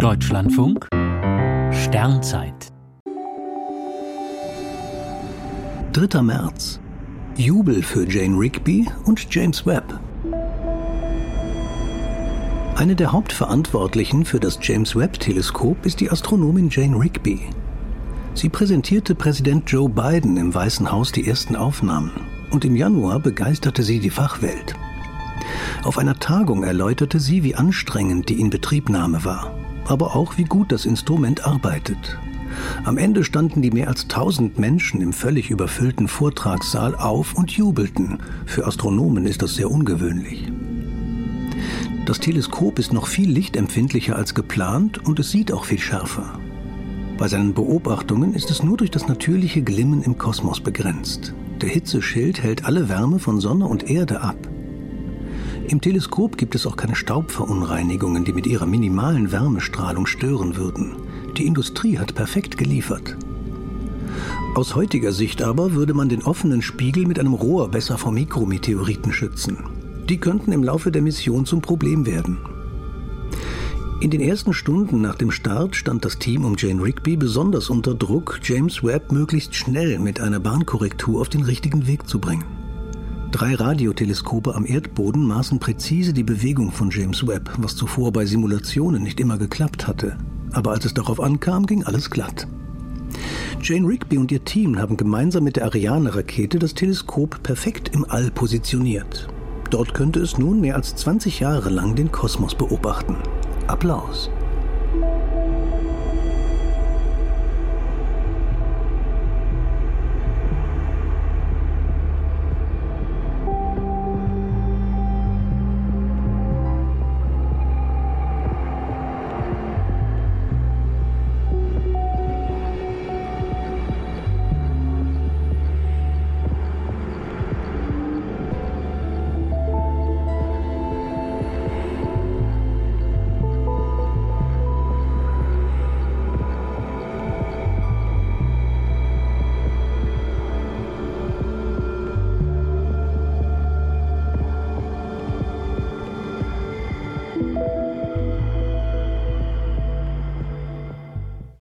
Deutschlandfunk Sternzeit 3. März. Jubel für Jane Rigby und James Webb. Eine der Hauptverantwortlichen für das James Webb-Teleskop ist die Astronomin Jane Rigby. Sie präsentierte Präsident Joe Biden im Weißen Haus die ersten Aufnahmen und im Januar begeisterte sie die Fachwelt. Auf einer Tagung erläuterte sie, wie anstrengend die Inbetriebnahme war, aber auch wie gut das Instrument arbeitet. Am Ende standen die mehr als tausend Menschen im völlig überfüllten Vortragssaal auf und jubelten. Für Astronomen ist das sehr ungewöhnlich. Das Teleskop ist noch viel lichtempfindlicher als geplant und es sieht auch viel schärfer. Bei seinen Beobachtungen ist es nur durch das natürliche Glimmen im Kosmos begrenzt. Der Hitzeschild hält alle Wärme von Sonne und Erde ab. Im Teleskop gibt es auch keine Staubverunreinigungen, die mit ihrer minimalen Wärmestrahlung stören würden. Die Industrie hat perfekt geliefert. Aus heutiger Sicht aber würde man den offenen Spiegel mit einem Rohr besser vor Mikrometeoriten schützen. Die könnten im Laufe der Mission zum Problem werden. In den ersten Stunden nach dem Start stand das Team um Jane Rigby besonders unter Druck, James Webb möglichst schnell mit einer Bahnkorrektur auf den richtigen Weg zu bringen. Drei Radioteleskope am Erdboden maßen präzise die Bewegung von James Webb, was zuvor bei Simulationen nicht immer geklappt hatte. Aber als es darauf ankam, ging alles glatt. Jane Rigby und ihr Team haben gemeinsam mit der Ariane-Rakete das Teleskop perfekt im All positioniert. Dort könnte es nun mehr als 20 Jahre lang den Kosmos beobachten. Applaus.